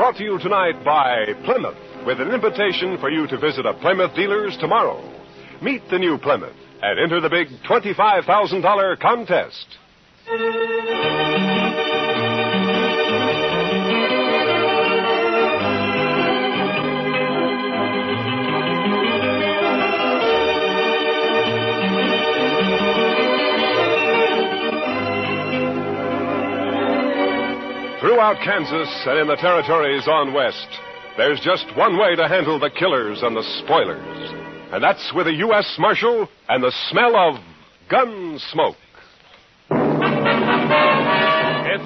brought to you tonight by Plymouth, with an invitation for you to visit a Plymouth dealer's tomorrow. Meet the new Plymouth and enter the big $25,000 contest. Throughout Kansas and in the territories on west, there's just one way to handle the killers and the spoilers. And that's with a U.S. Marshal and the smell of gun smoke. It's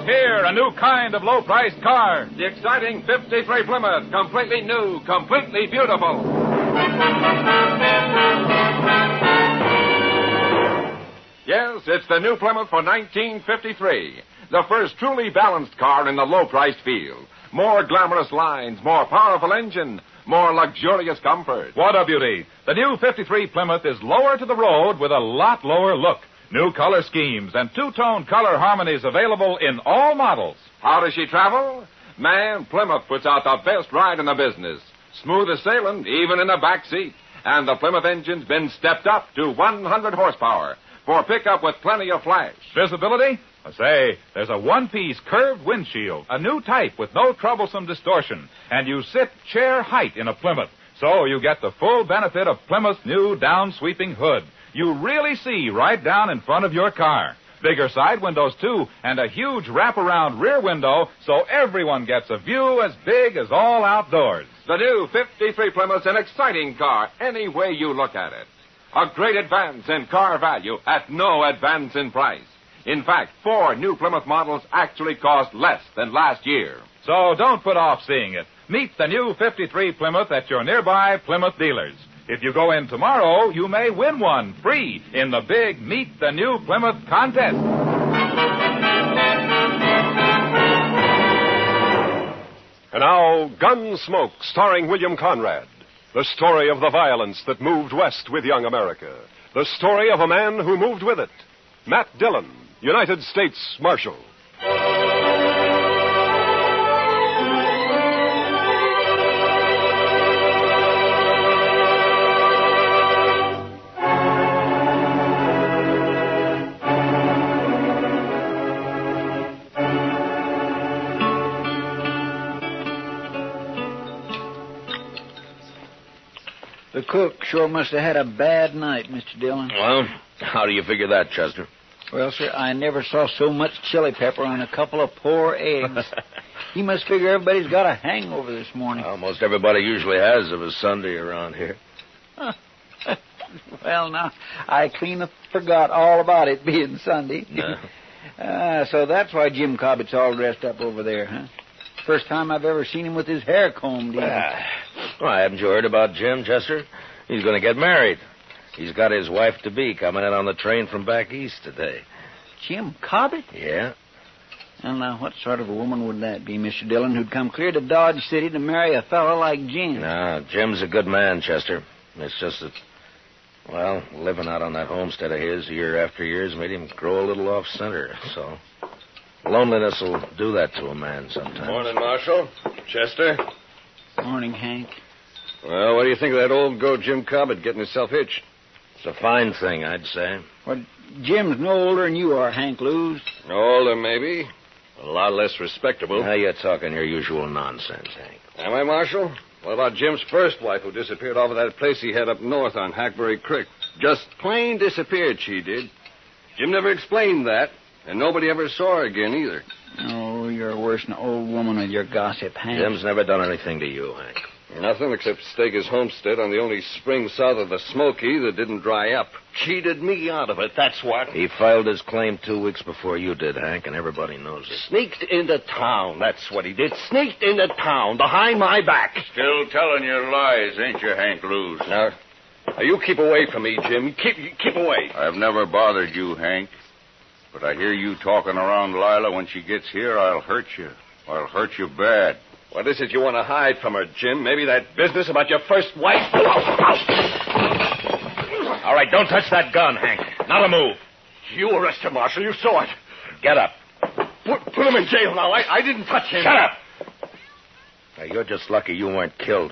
here, a new kind of low priced car. The exciting 53 Plymouth, completely new, completely beautiful. Yes, it's the new Plymouth for 1953. The first truly balanced car in the low priced field. More glamorous lines, more powerful engine, more luxurious comfort. What a beauty. The new 53 Plymouth is lower to the road with a lot lower look. New color schemes and two tone color harmonies available in all models. How does she travel? Man, Plymouth puts out the best ride in the business. Smooth as sailing, even in the back seat. And the Plymouth engine's been stepped up to 100 horsepower for pickup with plenty of flash. Visibility? I say, there's a one piece curved windshield, a new type with no troublesome distortion, and you sit chair height in a Plymouth. So you get the full benefit of Plymouth's new down sweeping hood. You really see right down in front of your car. Bigger side windows, too, and a huge wraparound rear window so everyone gets a view as big as all outdoors. The new 53 Plymouth's an exciting car, any way you look at it. A great advance in car value at no advance in price. In fact, four new Plymouth models actually cost less than last year. So don't put off seeing it. Meet the new 53 Plymouth at your nearby Plymouth dealers. If you go in tomorrow, you may win one free in the big Meet the New Plymouth contest. And now, Gunsmoke, starring William Conrad. The story of the violence that moved west with young America. The story of a man who moved with it. Matt Dillon, United States Marshal. The cook sure must have had a bad night, Mr. Dillon. Well, how do you figure that, Chester? Well, sir, I never saw so much chili pepper on a couple of poor eggs. he must figure everybody's got a hangover this morning. Almost everybody usually has of a Sunday around here. well, now, I clean forgot all about it being Sunday. No. Ah, so that's why Jim Cobbett's all dressed up over there, huh? First time I've ever seen him with his hair combed in. Ah, well, haven't you heard about Jim, Chester? He's going to get married. He's got his wife to be coming in on the train from back east today. Jim Cobbett? Yeah? Well, now, what sort of a woman would that be, Mr. Dillon, who'd come clear to Dodge City to marry a fellow like Jim? No, Jim's a good man, Chester. It's just that, well, living out on that homestead of his year after year has made him grow a little off center, so. Loneliness will do that to a man sometimes. Morning, Marshal. Chester. Morning, Hank. Well, what do you think of that old goat Jim Cobbett getting himself hitched? It's a fine thing, I'd say. Well, Jim's no older than you are, Hank Lose. Older, maybe. A lot less respectable. Now you're talking your usual nonsense, Hank. Am I, Marshal? What about Jim's first wife who disappeared off of that place he had up north on Hackberry Creek? Just plain disappeared, she did. Jim never explained that, and nobody ever saw her again either. Oh, you're worse than an old woman with your gossip, Hank. Jim's never done anything to you, Hank. Nothing except stake his homestead on the only spring south of the Smoky that didn't dry up. Cheated me out of it, that's what. He filed his claim two weeks before you did, Hank, and everybody knows it. Sneaked into town, that's what he did. Sneaked into town behind my back. Still telling your lies, ain't you, Hank Lose? Now, now you keep away from me, Jim. Keep keep away. I've never bothered you, Hank. But I hear you talking around Lila when she gets here, I'll hurt you. I'll hurt you bad. What is it you want to hide from her, Jim? Maybe that business about your first wife? All right, don't touch that gun, Hank. Not a move. You arrest him, Marshal. You saw it. Get up. Put, put him in jail now. I, I didn't touch him. Shut up. Now, you're just lucky you weren't killed.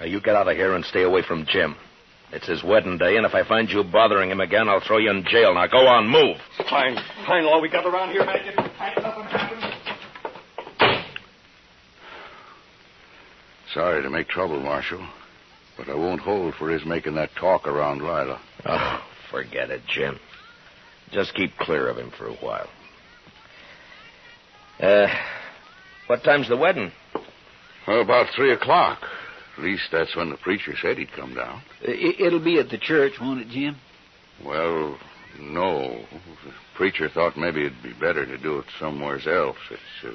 Now, you get out of here and stay away from Jim. It's his wedding day, and if I find you bothering him again, I'll throw you in jail. Now, go on, move. Fine. Fine. All we got around here, Hank. Nothing happened. Sorry to make trouble, Marshal. But I won't hold for his making that talk around Lila. Oh, forget it, Jim. Just keep clear of him for a while. Uh, what time's the wedding? Well, about three o'clock. At least that's when the preacher said he'd come down. It, it'll be at the church, won't it, Jim? Well, no. The preacher thought maybe it'd be better to do it somewhere else. It's uh,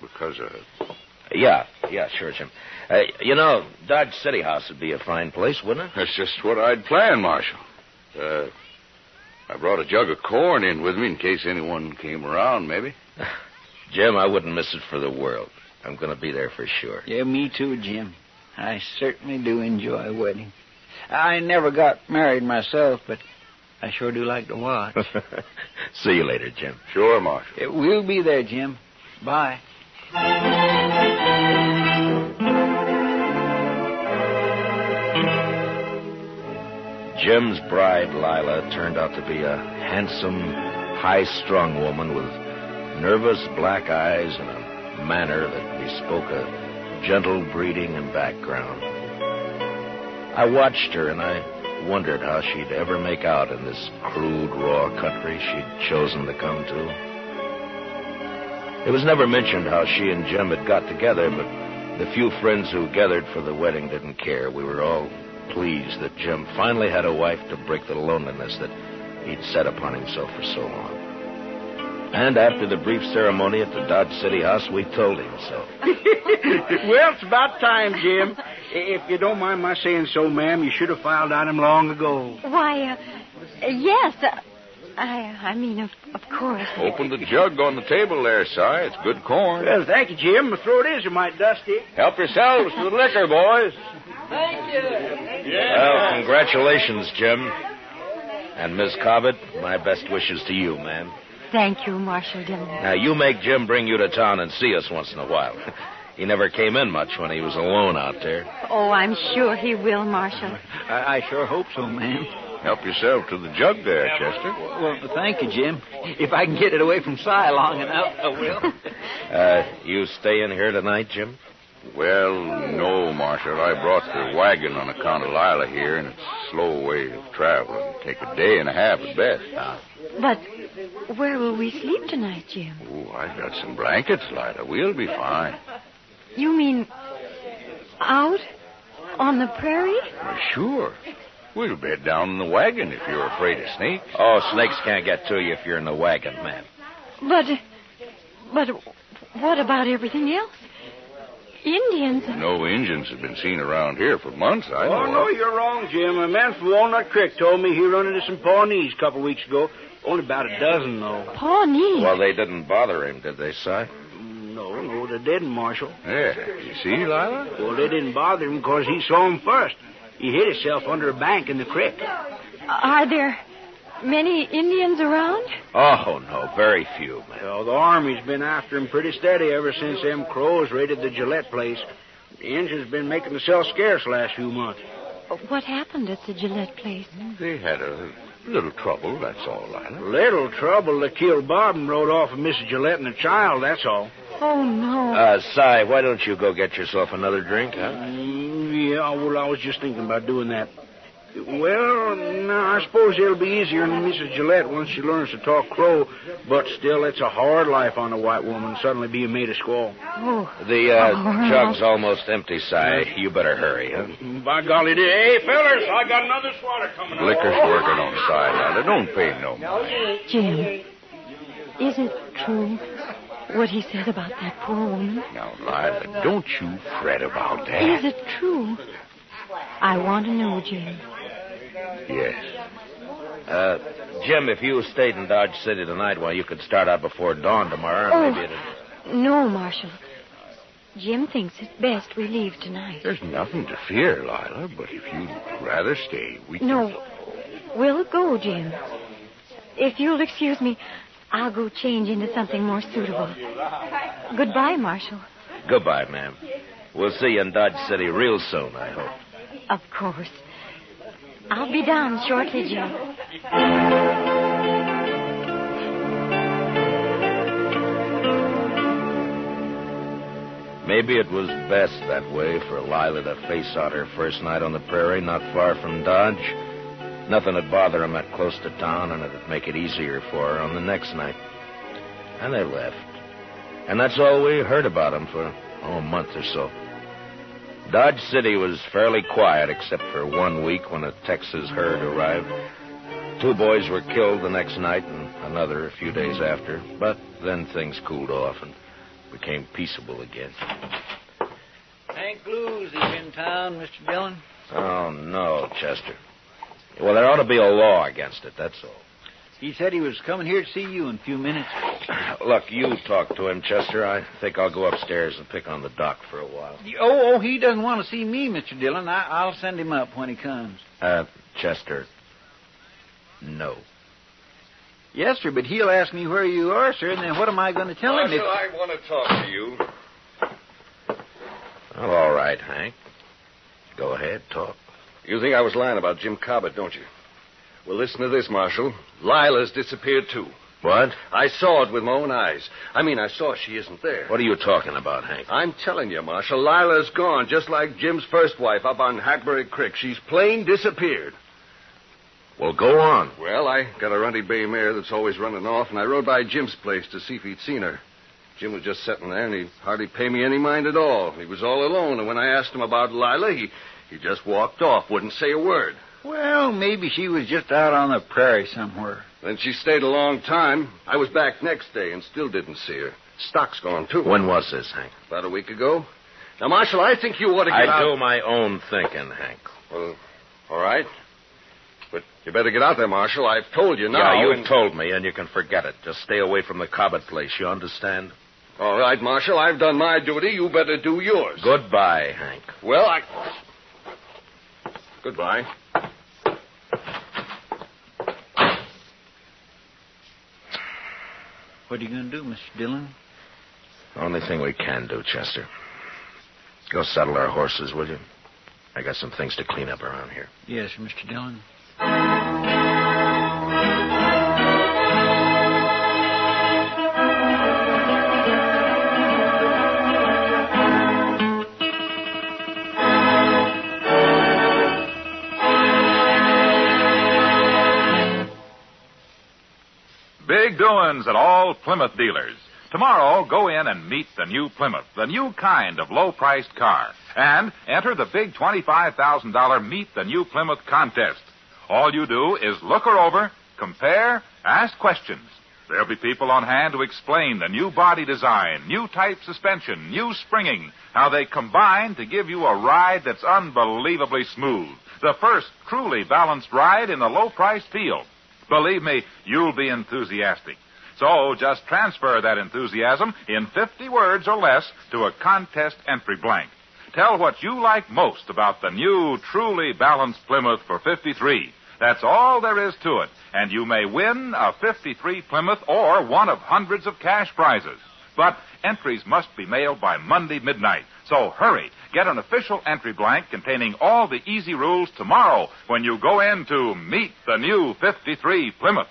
because of. Yeah, yeah, sure, Jim. Uh, you know, Dodge City House would be a fine place, wouldn't it? That's just what I'd planned, Marshal. Uh, I brought a jug of corn in with me in case anyone came around, maybe. Jim, I wouldn't miss it for the world. I'm going to be there for sure. Yeah, me too, Jim. I certainly do enjoy a wedding. I never got married myself, but I sure do like to watch. See you later, Jim. Sure, Marshal. We'll be there, Jim. Bye. Jim's bride, Lila, turned out to be a handsome, high strung woman with nervous black eyes and a manner that bespoke a gentle breeding and background. I watched her and I wondered how she'd ever make out in this crude, raw country she'd chosen to come to. It was never mentioned how she and Jim had got together, but the few friends who gathered for the wedding didn't care. We were all pleased that Jim finally had a wife to break the loneliness that he'd set upon himself for so long. And after the brief ceremony at the Dodge City House, we told him so. well, it's about time, Jim. If you don't mind my saying so, ma'am, you should have filed on him long ago. Why, uh, yes. Uh, I, I mean, of, of course. Open the jug on the table there, Si. It's good corn. Well, thank you, Jim. My throat is a mite dusty. Help yourselves to the liquor, boys. Thank you. Well, congratulations, Jim. And Miss Cobbett, my best wishes to you, ma'am. Thank you, Marshal Dillon. Now, you make Jim bring you to town and see us once in a while. he never came in much when he was alone out there. Oh, I'm sure he will, Marshal. I, I sure hope so, ma'am. Help yourself to the jug there, Chester. Well, thank you, Jim. If I can get it away from Si long enough, I will. Uh, you stay in here tonight, Jim? Well, no, Marshal. I brought the wagon on account of Lila here, and it's a slow way of traveling. Take a day and a half at best. But where will we sleep tonight, Jim? Oh, I've got some blankets, Lila. We'll be fine. You mean out on the prairie? Well, sure. We'll bed down in the wagon if you're afraid of snakes. Oh, snakes can't get to you if you're in the wagon, ma'am. But, but what about everything else? Indians. No Indians have been seen around here for months, I oh, know. Oh, no, you're wrong, Jim. A man from Walnut Creek told me he run into some Pawnees a couple weeks ago. Only about a dozen, though. Pawnees. Well, they didn't bother him, did they, Si? No, no, they didn't, Marshal. Yeah. You see, Lila? Well, they didn't bother him because he saw him first. He hid himself under a bank in the creek. Are there many Indians around? Oh, no, very few, ma'am. Well, the Army's been after him pretty steady ever since them crows raided the Gillette place. The Indians have been making themselves scarce last few months. What happened at the Gillette place? They had a little trouble, that's all, Lila. Little trouble. They killed Bob and rode off with Mrs. Gillette and the child, that's all. Oh, no. Uh, Si, why don't you go get yourself another drink, huh? Mm, yeah, well, I was just thinking about doing that. Well, no, I suppose it'll be easier on Mrs. Gillette once she learns to talk crow, but still, it's a hard life on a white woman suddenly being made a squaw. Oh. The uh, Oh. jug's almost empty, Si. You better hurry, huh? By golly, did- hey, fellers, I got another swatter coming. up. Liquor's working on the side, Lila. Don't pay no mind. Jim, is it true what he said about that poor woman? Now, Lila, don't you fret about that. Is it true? I want to know, Jim. Yes. Uh, Jim, if you stayed in Dodge City tonight, well, you could start out before dawn tomorrow, and maybe it'd... Oh, no, Marshal. Jim thinks it's best we leave tonight. There's nothing to fear, Lila, but if you'd rather stay, we can... No, we'll go, Jim. If you'll excuse me, I'll go change into something more suitable. Goodbye, Marshal. Goodbye, ma'am. We'll see you in Dodge City real soon, I hope. Of course. I'll be down shortly, Jim. Maybe it was best that way for Lila to face out her first night on the prairie, not far from Dodge. Nothing would bother him that close to town, and it'd make it easier for her on the next night. And they left. And that's all we heard about them for, oh, a month or so. Dodge City was fairly quiet, except for one week when a Texas herd arrived. Two boys were killed the next night, and another a few days after. But then things cooled off and became peaceable again. Hank Blues is in town, Mr. Dillon. Oh, no, Chester. Well, there ought to be a law against it, that's all. He said he was coming here to see you in a few minutes. Look, you talk to him, Chester. I think I'll go upstairs and pick on the doc for a while. Oh, oh, he doesn't want to see me, Mr. Dillon. I, I'll send him up when he comes. Uh, Chester. No. Yes, sir, but he'll ask me where you are, sir, and then what am I going to tell him? If... I want to talk to you. Well, all right, Hank. Go ahead, talk. You think I was lying about Jim Cobbett, don't you? Well, listen to this, Marshal. Lila's disappeared, too. What? I saw it with my own eyes. I mean, I saw she isn't there. What are you talking about, Hank? I'm telling you, Marshal, Lila's gone, just like Jim's first wife up on Hackberry Creek. She's plain disappeared. Well, go on. Well, I got a runty bay mare that's always running off, and I rode by Jim's place to see if he'd seen her. Jim was just sitting there, and he hardly paid me any mind at all. He was all alone, and when I asked him about Lila, he, he just walked off, wouldn't say a word. Well, maybe she was just out on the prairie somewhere. Then she stayed a long time. I was back next day and still didn't see her. Stock's gone, too. When was this, Hank? About a week ago. Now, Marshal, I think you ought to get out. I out. do my own thinking, Hank. Well, all right. But you better get out there, Marshal. I've told you now. yeah, you've and- told me, and you can forget it. Just stay away from the Cobbett place, you understand? All right, Marshal. I've done my duty. You better do yours. Goodbye, Hank. Well, I. Goodbye. What are you going to do, Mr. Dillon? The only thing we can do, Chester. Go saddle our horses, will you? I got some things to clean up around here. Yes, Mr. Dillon. Doings at all Plymouth dealers. Tomorrow, go in and meet the new Plymouth, the new kind of low priced car. And enter the big $25,000 Meet the New Plymouth contest. All you do is look her over, compare, ask questions. There'll be people on hand to explain the new body design, new type suspension, new springing, how they combine to give you a ride that's unbelievably smooth. The first truly balanced ride in the low priced field. Believe me, you'll be enthusiastic. So just transfer that enthusiasm in 50 words or less to a contest entry blank. Tell what you like most about the new, truly balanced Plymouth for 53. That's all there is to it, and you may win a 53 Plymouth or one of hundreds of cash prizes. But entries must be mailed by Monday midnight. So hurry. Get an official entry blank containing all the easy rules tomorrow when you go in to meet the new 53 Plymouth.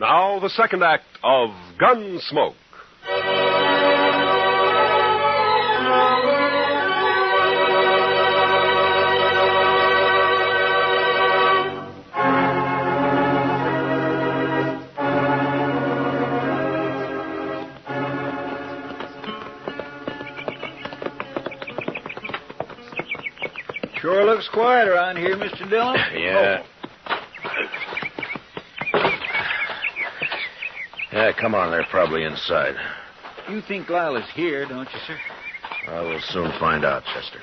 Now, the second act of Gunsmoke. Quiet around here, Mr. Dillon. Yeah. Yeah, come on. They're probably inside. Oh, you think Lila's here, don't you, sir? I will soon find out, Chester.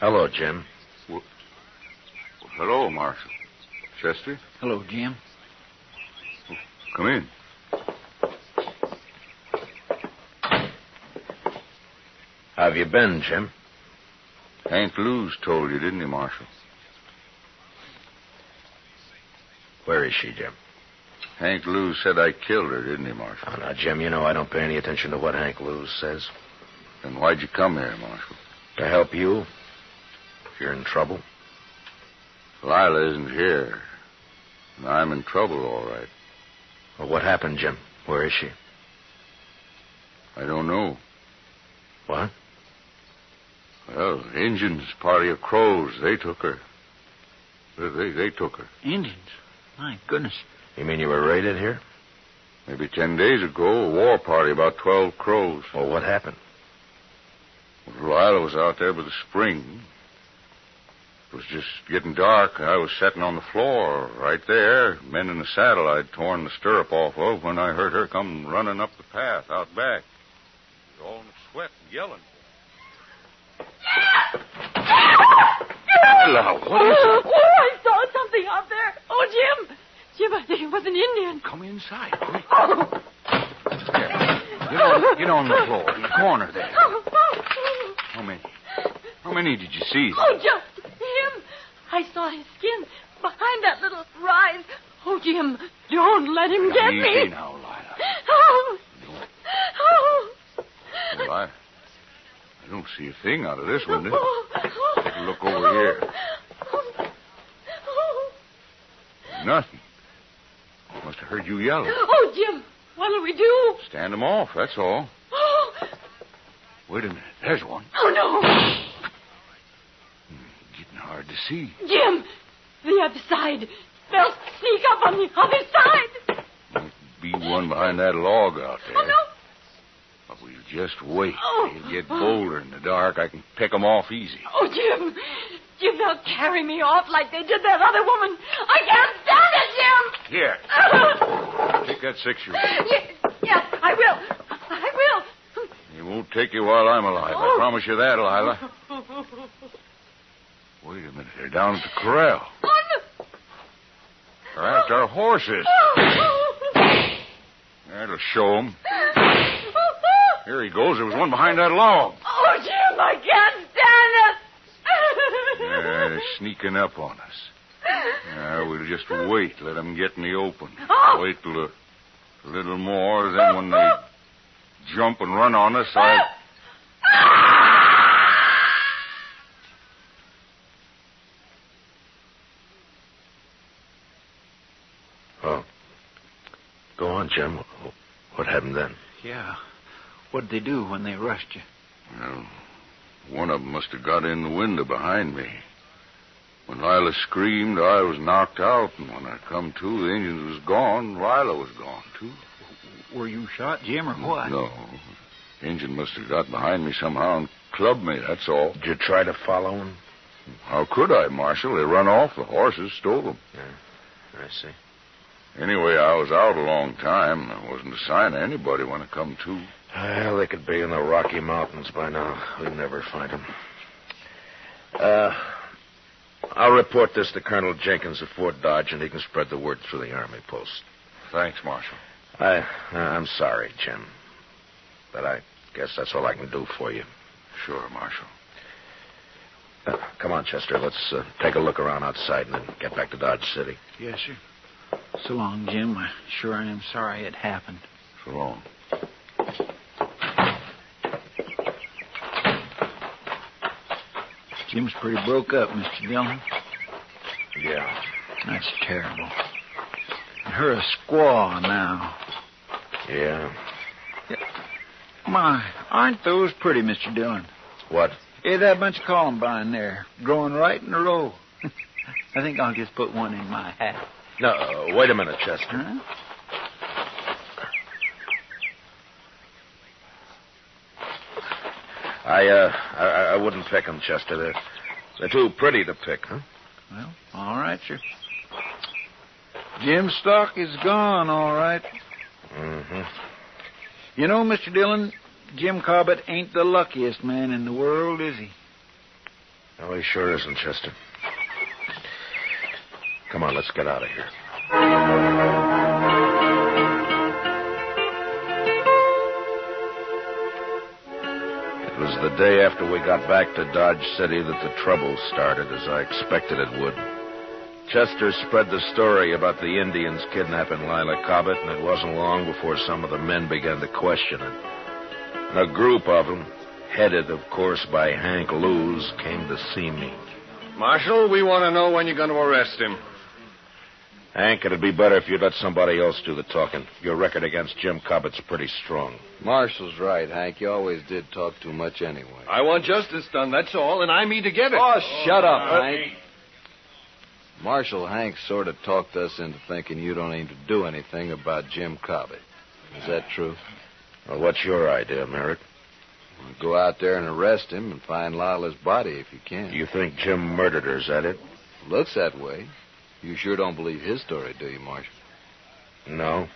Hello, Jim. Hello, Marshal. Chester, Hello, Jim. come in. How have you been, Jim? Hank Lewis told you, didn't he, Marshal? Where is she, Jim? Hank Lewis said I killed her, didn't he, Marshal? Oh, now, Jim, you know I don't pay any attention to what Hank Lewis says. Then why'd you come here, Marshal? To help you? If you're in trouble? Lila isn't here. And I'm in trouble, all right. Well, what happened, Jim? Where is she? I don't know. What? Well, Injuns, party of crows, they took her. They, they, they took her. Indians. My goodness. You mean you were raided here? Maybe ten days ago, a war party, about twelve crows. Well, what happened? Lila was out there by the spring. It was just getting dark. I was sitting on the floor right there, mending the saddle I'd torn the stirrup off of when I heard her come running up the path out back. She was all in a sweat and yelling. Hello, what is it? Oh, oh, I saw something out there. Oh, Jim. Jim, I think it was an Indian. Come inside. Quick. Oh. Get on, get on the floor in the corner there. Oh, oh, how many? How many did you see? Oh, just him. I saw his skin behind that little rise. Oh, Jim, don't let him get Easy me. now, Lila. Oh. Oh. Well, I, I don't see a thing out of this window. Oh. Take a look over here. Oh. Nothing. Must have heard you yelling. Oh, Jim, what'll we do? Stand 'em off, that's all. Oh, Wait a minute. There's one. oh no. To see. Jim, the other side. They'll sneak up on the other side. Might be one behind that log out there. Oh, no. But we'll just wait. Oh. They'll get bolder in the dark. I can pick 'em off easy. Oh, Jim. Jim, they'll carry me off like they did that other woman. I can't stand it, Jim. Here, Oh. take that six shooter. Yes, yes, I will. I will. He won't take you while I'm alive. I Oh. promise you that, Lila. Oh. Wait a minute. They're down at the corral. They're after our horses. That'll show 'em. Here he goes. There was one behind that log. Oh, Jim, I can't stand it. Yeah, they're sneaking up on us. Yeah, we'll just wait. Let 'em get in the open. Oh. Wait till a, a little more. Then when they jump and run on us, I. Oh. Go on, Jim. What happened then? Yeah. What'd they do when they rushed you? Well, one of 'em must have got in the window behind me. When Lila screamed, I was knocked out, and when I come to, the Injun was gone. Lila was gone, too. Were you shot, Jim, or what? No. Injun must have got behind me somehow and clubbed me, that's all. Did you try to follow him? How could I, Marshal? They run off. The horses stole them. Yeah, I see. Anyway, I was out a long time. There wasn't a sign of anybody when I come to. Well, they could be in the Rocky Mountains by now. We'd never find them. Uh, I'll report this to Colonel Jenkins at Fort Dodge, and he can spread the word through the army post. Thanks, Marshal. I, I'm sorry, Jim, but I guess that's all I can do for you. Sure, Marshal. Uh, come on, Chester. Let's uh, take a look around outside and then get back to Dodge City. Yes, sir. So long, Jim. I sure am sorry it happened. So long. Jim's pretty broke up, Mr. Dillon. Yeah. That's terrible. And her a squaw now. Yeah. My, aren't those pretty, Mr. Dillon? What? Hey, that bunch of columbine there, growing right in a row. I think I'll just put one in my hat. No, wait a minute, Chester. Huh? I, uh, I, I wouldn't pick them, Chester. They're, they're too pretty to pick, huh? Well, all right, sir. Jim's stock is gone, all right. Mm-hmm. You know, Mr. Dillon, Jim Cobbett ain't the luckiest man in the world, is he? No, he sure isn't, Chester. Come on, let's get out of here. It was the day after we got back to Dodge City that the trouble started, as I expected it would. Chester spread the story about the Indians kidnapping Lila Cobbett, and it wasn't long before some of the men began to question it. And a group of them, headed, of course, by Hank Lewis, came to see me. Marshal, we want to know when you're going to arrest him. Hank, it'd be better if you'd let somebody else do the talking. Your record against Jim Cobbett's pretty strong. Marshall's right, Hank. You always did talk too much anyway. I want justice done, that's all, and I mean to get it. Oh, shut up, Hank. Marshal Hank sort of talked us into thinking you don't aim to do anything about Jim Cobbett. Is that true? Well, what's your idea, Merritt? Go out there and arrest him and find Lila's body if you can. You think Jim murdered her, is that it? Looks that way. You sure don't believe his story, do you, Marshal? No,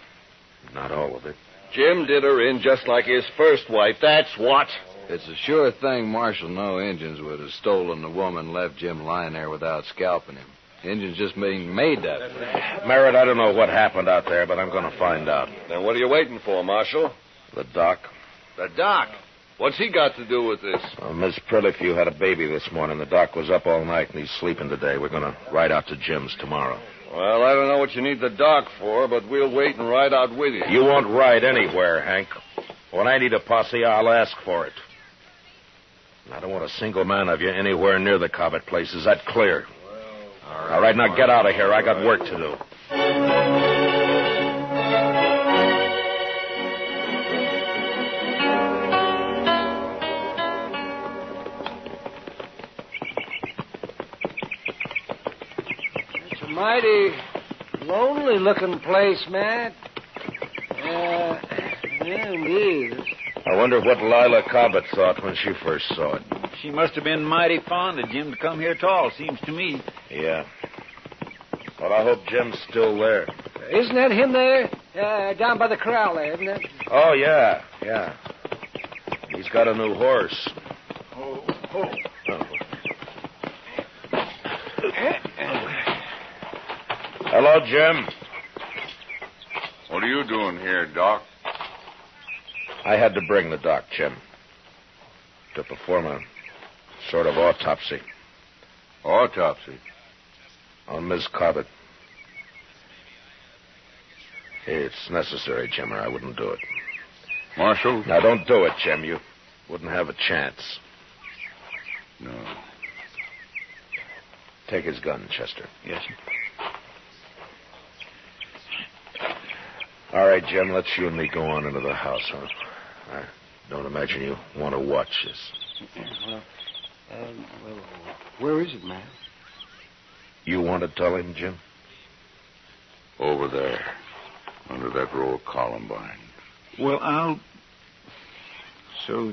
not all of it. Jim did her in just like his first wife, that's what. It's a sure thing, Marshal. No Injuns would have stolen the woman left Jim lying there without scalping him. Injuns just being made that way. Merritt, I don't know what happened out there, but I'm going to find out. Then what are you waiting for, Marshal? The doc. The doc. What's he got to do with this? Uh, Miss Prilifew had a baby this morning. The doc was up all night and he's sleeping today. We're going to ride out to Jim's tomorrow. Well, I don't know what you need the doc for, but we'll wait and ride out with you. You won't ride anywhere, Hank. When I need a posse, I'll ask for it. I don't want a single man of you anywhere near the Cobbett place. Is that clear? All right, now get out of here. I got work to do. Mighty lonely looking place, Matt. Uh, yeah, indeed. I wonder what Lila Cobbett thought when she first saw it. She must have been mighty fond of Jim to come here at all, seems to me. Yeah. Well, I hope Jim's still there. Isn't that him there? Uh, down by the corral there, isn't it? Oh, yeah, yeah. He's got a new horse. Oh, oh. Hello, Jim. What are you doing here, Doc? I had to bring the doc, Jim, to perform a sort of autopsy Autopsy. on Miss Cobbett. It's necessary, Jim, or I wouldn't do it. Marshal? Now, don't do it, Jim. You wouldn't have a chance. No. Take his gun, Chester. Yes, sir. All right, Jim, let's you and me go on into the house, huh? I don't imagine you want to watch this. Well, um, well, where is it, Matt? You want to tell him, Jim? Over there. Under that row of columbine. Well, I'll. So,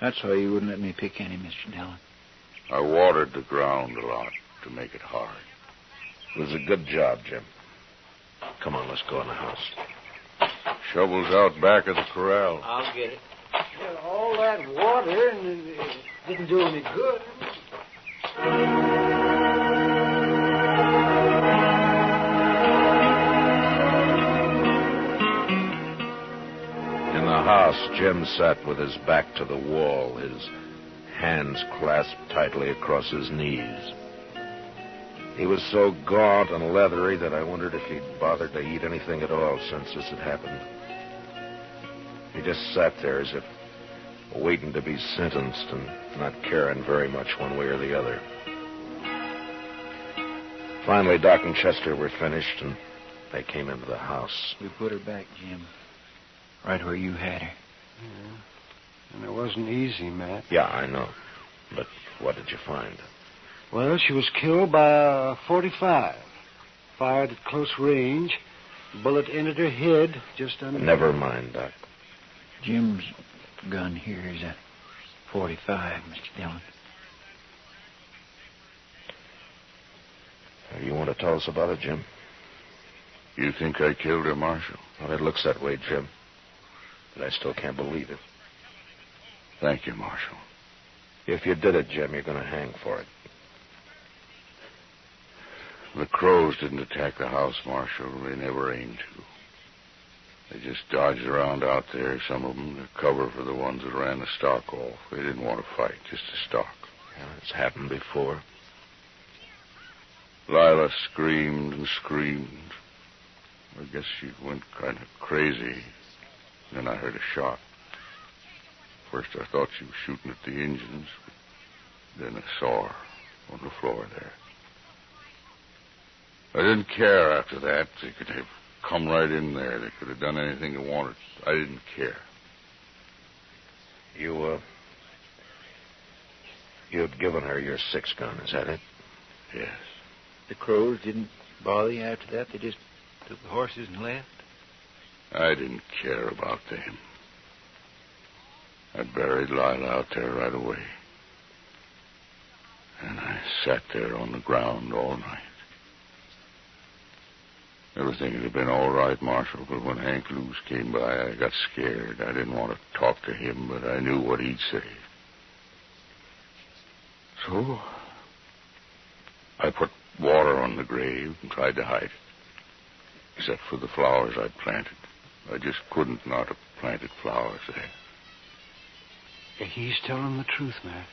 that's why you wouldn't let me pick any, Mr. Dillon. I watered the ground a lot to make it hard. It was a good job, Jim. Come on, let's go in the house. Shovels out back of the corral. I'll get it. Well, all that water and it it didn't do any good. In the house, Jim sat with his back to the wall, his hands clasped tightly across his knees. He was so gaunt and leathery that I wondered if he'd bothered to eat anything at all since this had happened. He just sat there as if waiting to be sentenced and not caring very much one way or the other. Finally, Doc and Chester were finished, and they came into the house. We put her back, Jim. Right where you had her. Yeah. And it wasn't easy, Matt. Yeah, I know. But what did you find? Well, she was killed by a 45. Fired at close range. Bullet entered her head just under. Never mind, Doc. Jim's gun here is a 45, Mr. Dillon. You want to tell us about it, Jim? You think I killed her, Marshal? Well, it looks that way, Jim. But I still can't believe it. Thank you, Marshal. If you did it, Jim, you're going to hang for it. The crows didn't attack the house, Marshal. They never aimed to. They just dodged around out there, some of them, to cover for the ones that ran the stock off. They didn't want to fight, just to stalk. Yeah, it's happened before. Lila screamed and screamed. I guess she went kind of crazy. Then I heard a shot. First I thought she was shooting at the Injuns. Then I saw her on the floor there. I didn't care after that. They could have come right in there. They could have done anything they wanted. I didn't care. You, uh. You had given her your six gun, is that it? Yes. The crows didn't bother you after that? They just took the horses and left? I didn't care about them. I buried Lila out there right away. And I sat there on the ground all night. Everything would have been all right, Marshal, but when Hank Lewis came by, I got scared. I didn't want to talk to him, but I knew what he'd say. So, I put water on the grave and tried to hide it. Except for the flowers I'd planted. I just couldn't not have planted flowers there. He's telling the truth, Matt.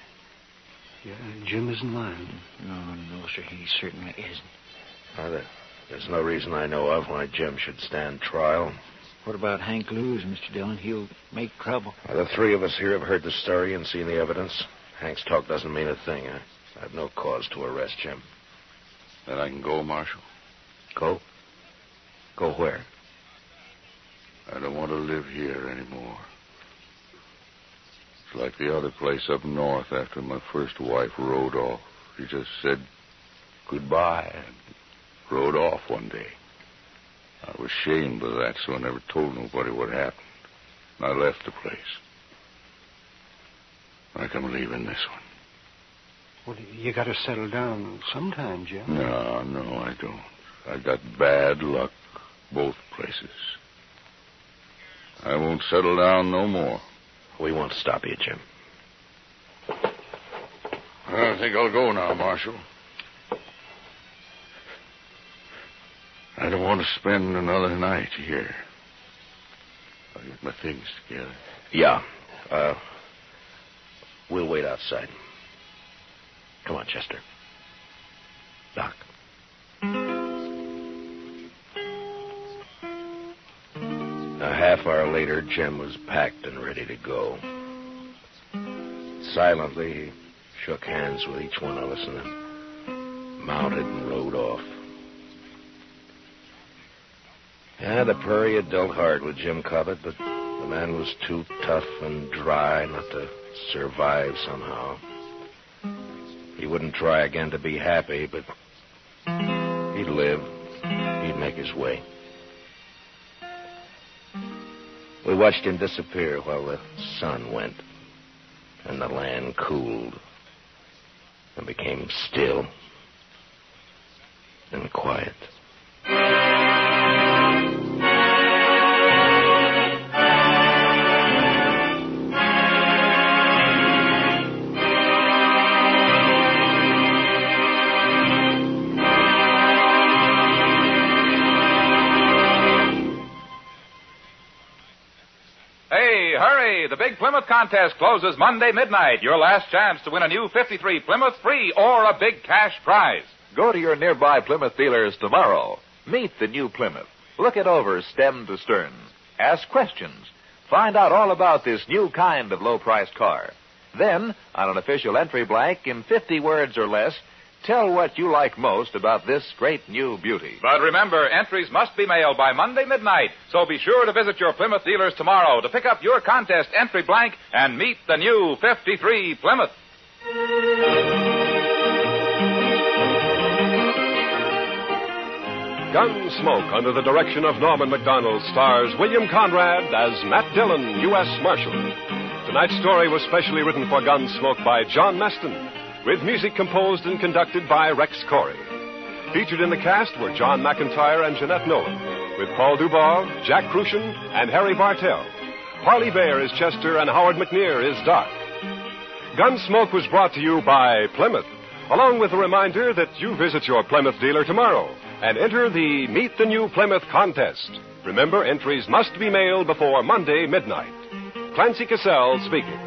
Yeah, Jim isn't lying. No, no, sir, he certainly isn't. Now, there, there's no reason I know of why Jim should stand trial. What about Hank Lewis, Mr. Dillon? He'll make trouble. Now, the three of us here have heard the story and seen the evidence. Hank's talk doesn't mean a thing. I, I have no cause to arrest Jim. Then I can go, Marshal. Go? Go where? I don't want to live here anymore. It's like the other place up north after my first wife rode off. She just said goodbye and rode off one day. I was ashamed of that, so I never told nobody what happened. I left the place. Like I'm leaving this one. Well, you got to settle down sometime, Jim. No, no, I don't. I got bad luck both places. I won't settle down no more. We won't stop you, Jim. I think I'll go now, Marshal. I don't want to spend another night here. I'll get my things together. Yeah. Uh, we'll wait outside. Come on, Chester. Doc. A half hour later, Jim was packed and ready to go. Silently, he shook hands with each one of us and then mounted and rode off. Yeah, the prairie had dealt hard with Jim Cobbett, but the man was too tough and dry not to survive somehow. He wouldn't try again to be happy, but he'd live. He'd make his way. We watched him disappear while the sun went, and the land cooled and became still and quiet. The big Plymouth contest closes Monday midnight. Your last chance to win a new 53 Plymouth free or a big cash prize. Go to your nearby Plymouth dealers tomorrow. Meet the new Plymouth. Look it over stem to stern. Ask questions. Find out all about this new kind of low priced car. Then, on an official entry blank in 50 words or less, tell what you like most about this great new beauty. But remember, entries must be mailed by Monday midnight, so be sure to visit your Plymouth dealers tomorrow to pick up your contest entry blank and meet the new 53 Plymouth. Gunsmoke, under the direction of Norman Macdonnell, stars William Conrad as Matt Dillon, U.S. Marshal. Tonight's story was specially written for Gunsmoke by John Meston, with music composed and conducted by Rex Koury. Featured in the cast were John McIntire and Jeanette Nolan, with Paul Dubov, Jack Kruschen, and Harry Bartell. Parley Baer is Chester, and Howard McNear is Doc. Gunsmoke was brought to you by Plymouth, along with a reminder that you visit your Plymouth dealer tomorrow and enter the Meet the New Plymouth contest. Remember, entries must be mailed before Monday midnight. Clancy Cassell speaking.